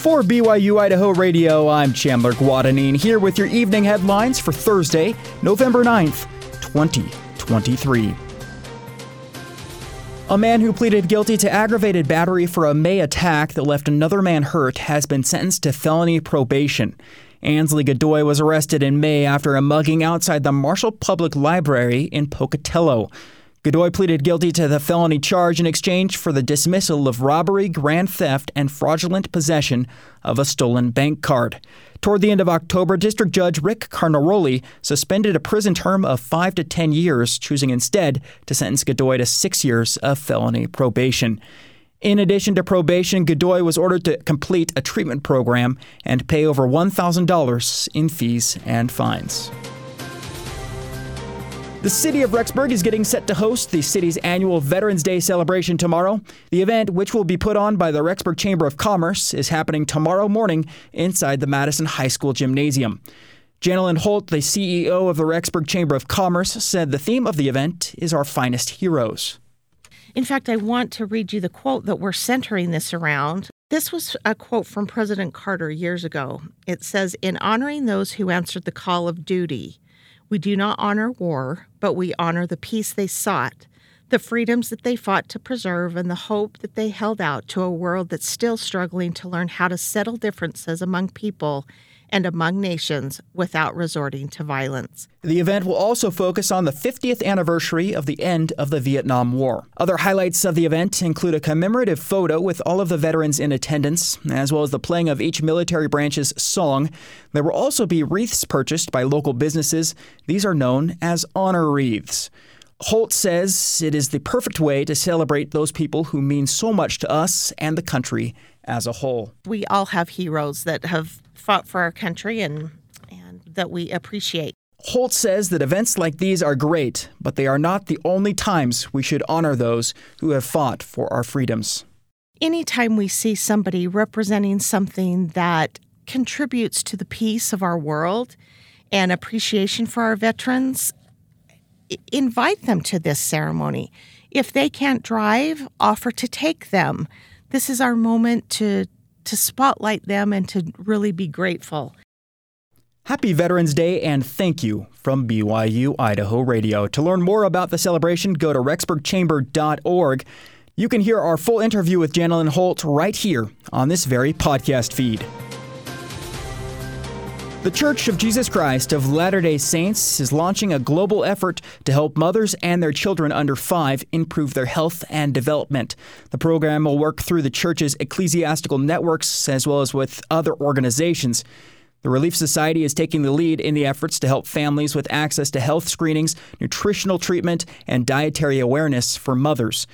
For BYU Idaho Radio, I'm Chandler Guadagnine here with your evening headlines for Thursday, November 9th, 2023. A man who pleaded guilty to aggravated battery for a May attack that left another man hurt has been sentenced to felony probation. Ansley Godoy was arrested in May after a mugging outside the Marshall Public Library in Pocatello. Godoy pleaded guilty to the felony charge in exchange for the dismissal of robbery, grand theft, and fraudulent possession of a stolen bank card. Toward the end of October, District Judge Rick Carnaroli suspended a prison term of five to ten years, choosing instead to sentence Godoy to six years of felony probation. In addition to probation, Godoy was ordered to complete a treatment program and pay over $1,000 in fees and fines. The city of Rexburg is getting set to host the city's annual Veterans Day celebration tomorrow. The event, which will be put on by the Rexburg Chamber of Commerce, is happening tomorrow morning inside the Madison High School Gymnasium. Janelyn Holt, the CEO of the Rexburg Chamber of Commerce, said the theme of the event is our finest heroes. In fact, I want to read you the quote that we're centering this around. This was a quote from President Carter years ago. It says, In honoring those who answered the call of duty, we do not honor war, but we honor the peace they sought, the freedoms that they fought to preserve, and the hope that they held out to a world that's still struggling to learn how to settle differences among people and among nations without resorting to violence. The event will also focus on the 50th anniversary of the end of the Vietnam War. Other highlights of the event include a commemorative photo with all of the veterans in attendance, as well as the playing of each military branch's song. There will also be wreaths purchased by local businesses. These are known as honor wreaths. Holt says it is the perfect way to celebrate those people who mean so much to us and the country as a whole. We all have heroes that have fought for our country and, and that we appreciate. Holt says that events like these are great, but they are not the only times we should honor those who have fought for our freedoms. Anytime we see somebody representing something that contributes to the peace of our world and appreciation for our veterans, invite them to this ceremony. If they can't drive, offer to take them. This is our moment to to spotlight them and to really be grateful. Happy Veterans Day and thank you from BYU Idaho Radio. To learn more about the celebration, go to rexburgchamber.org. You can hear our full interview with Janelyn Holt right here on this very podcast feed. The Church of Jesus Christ of Latter day Saints is launching a global effort to help mothers and their children under five improve their health and development. The program will work through the church's ecclesiastical networks as well as with other organizations. The Relief Society is taking the lead in the efforts to help families with access to health screenings, nutritional treatment, and dietary awareness for mothers.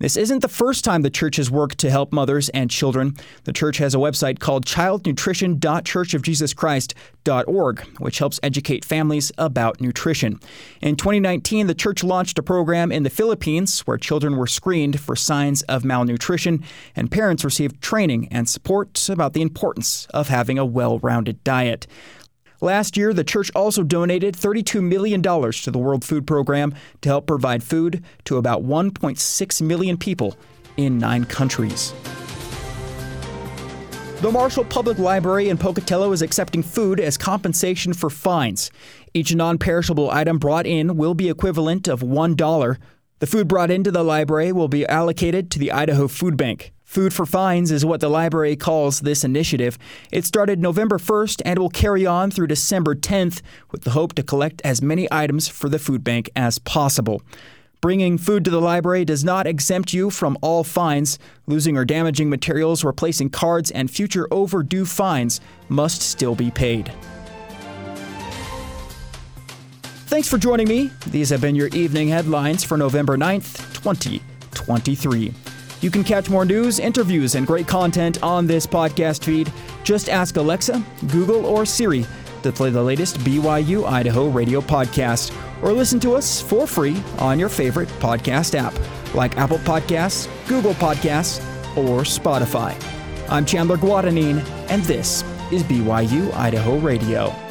This isn't the first time the church has worked to help mothers and children. The church has a website called childnutrition.churchofjesuschrist.org, which helps educate families about nutrition. In 2019, the church launched a program in the Philippines where children were screened for signs of malnutrition, and parents received training and support about the importance of having a well rounded diet. Last year, the church also donated $32 million to the World Food Program to help provide food to about 1.6 million people in nine countries. The Marshall Public Library in Pocatello is accepting food as compensation for fines. Each non perishable item brought in will be equivalent of $1. The food brought into the library will be allocated to the Idaho Food Bank. Food for Fines is what the library calls this initiative. It started November 1st and will carry on through December 10th with the hope to collect as many items for the food bank as possible. Bringing food to the library does not exempt you from all fines. Losing or damaging materials, replacing cards, and future overdue fines must still be paid. Thanks for joining me. These have been your evening headlines for November 9th, 2023. You can catch more news, interviews, and great content on this podcast feed. Just ask Alexa, Google, or Siri to play the latest BYU Idaho radio podcast, or listen to us for free on your favorite podcast app, like Apple Podcasts, Google Podcasts, or Spotify. I'm Chandler Guadagnine, and this is BYU Idaho Radio.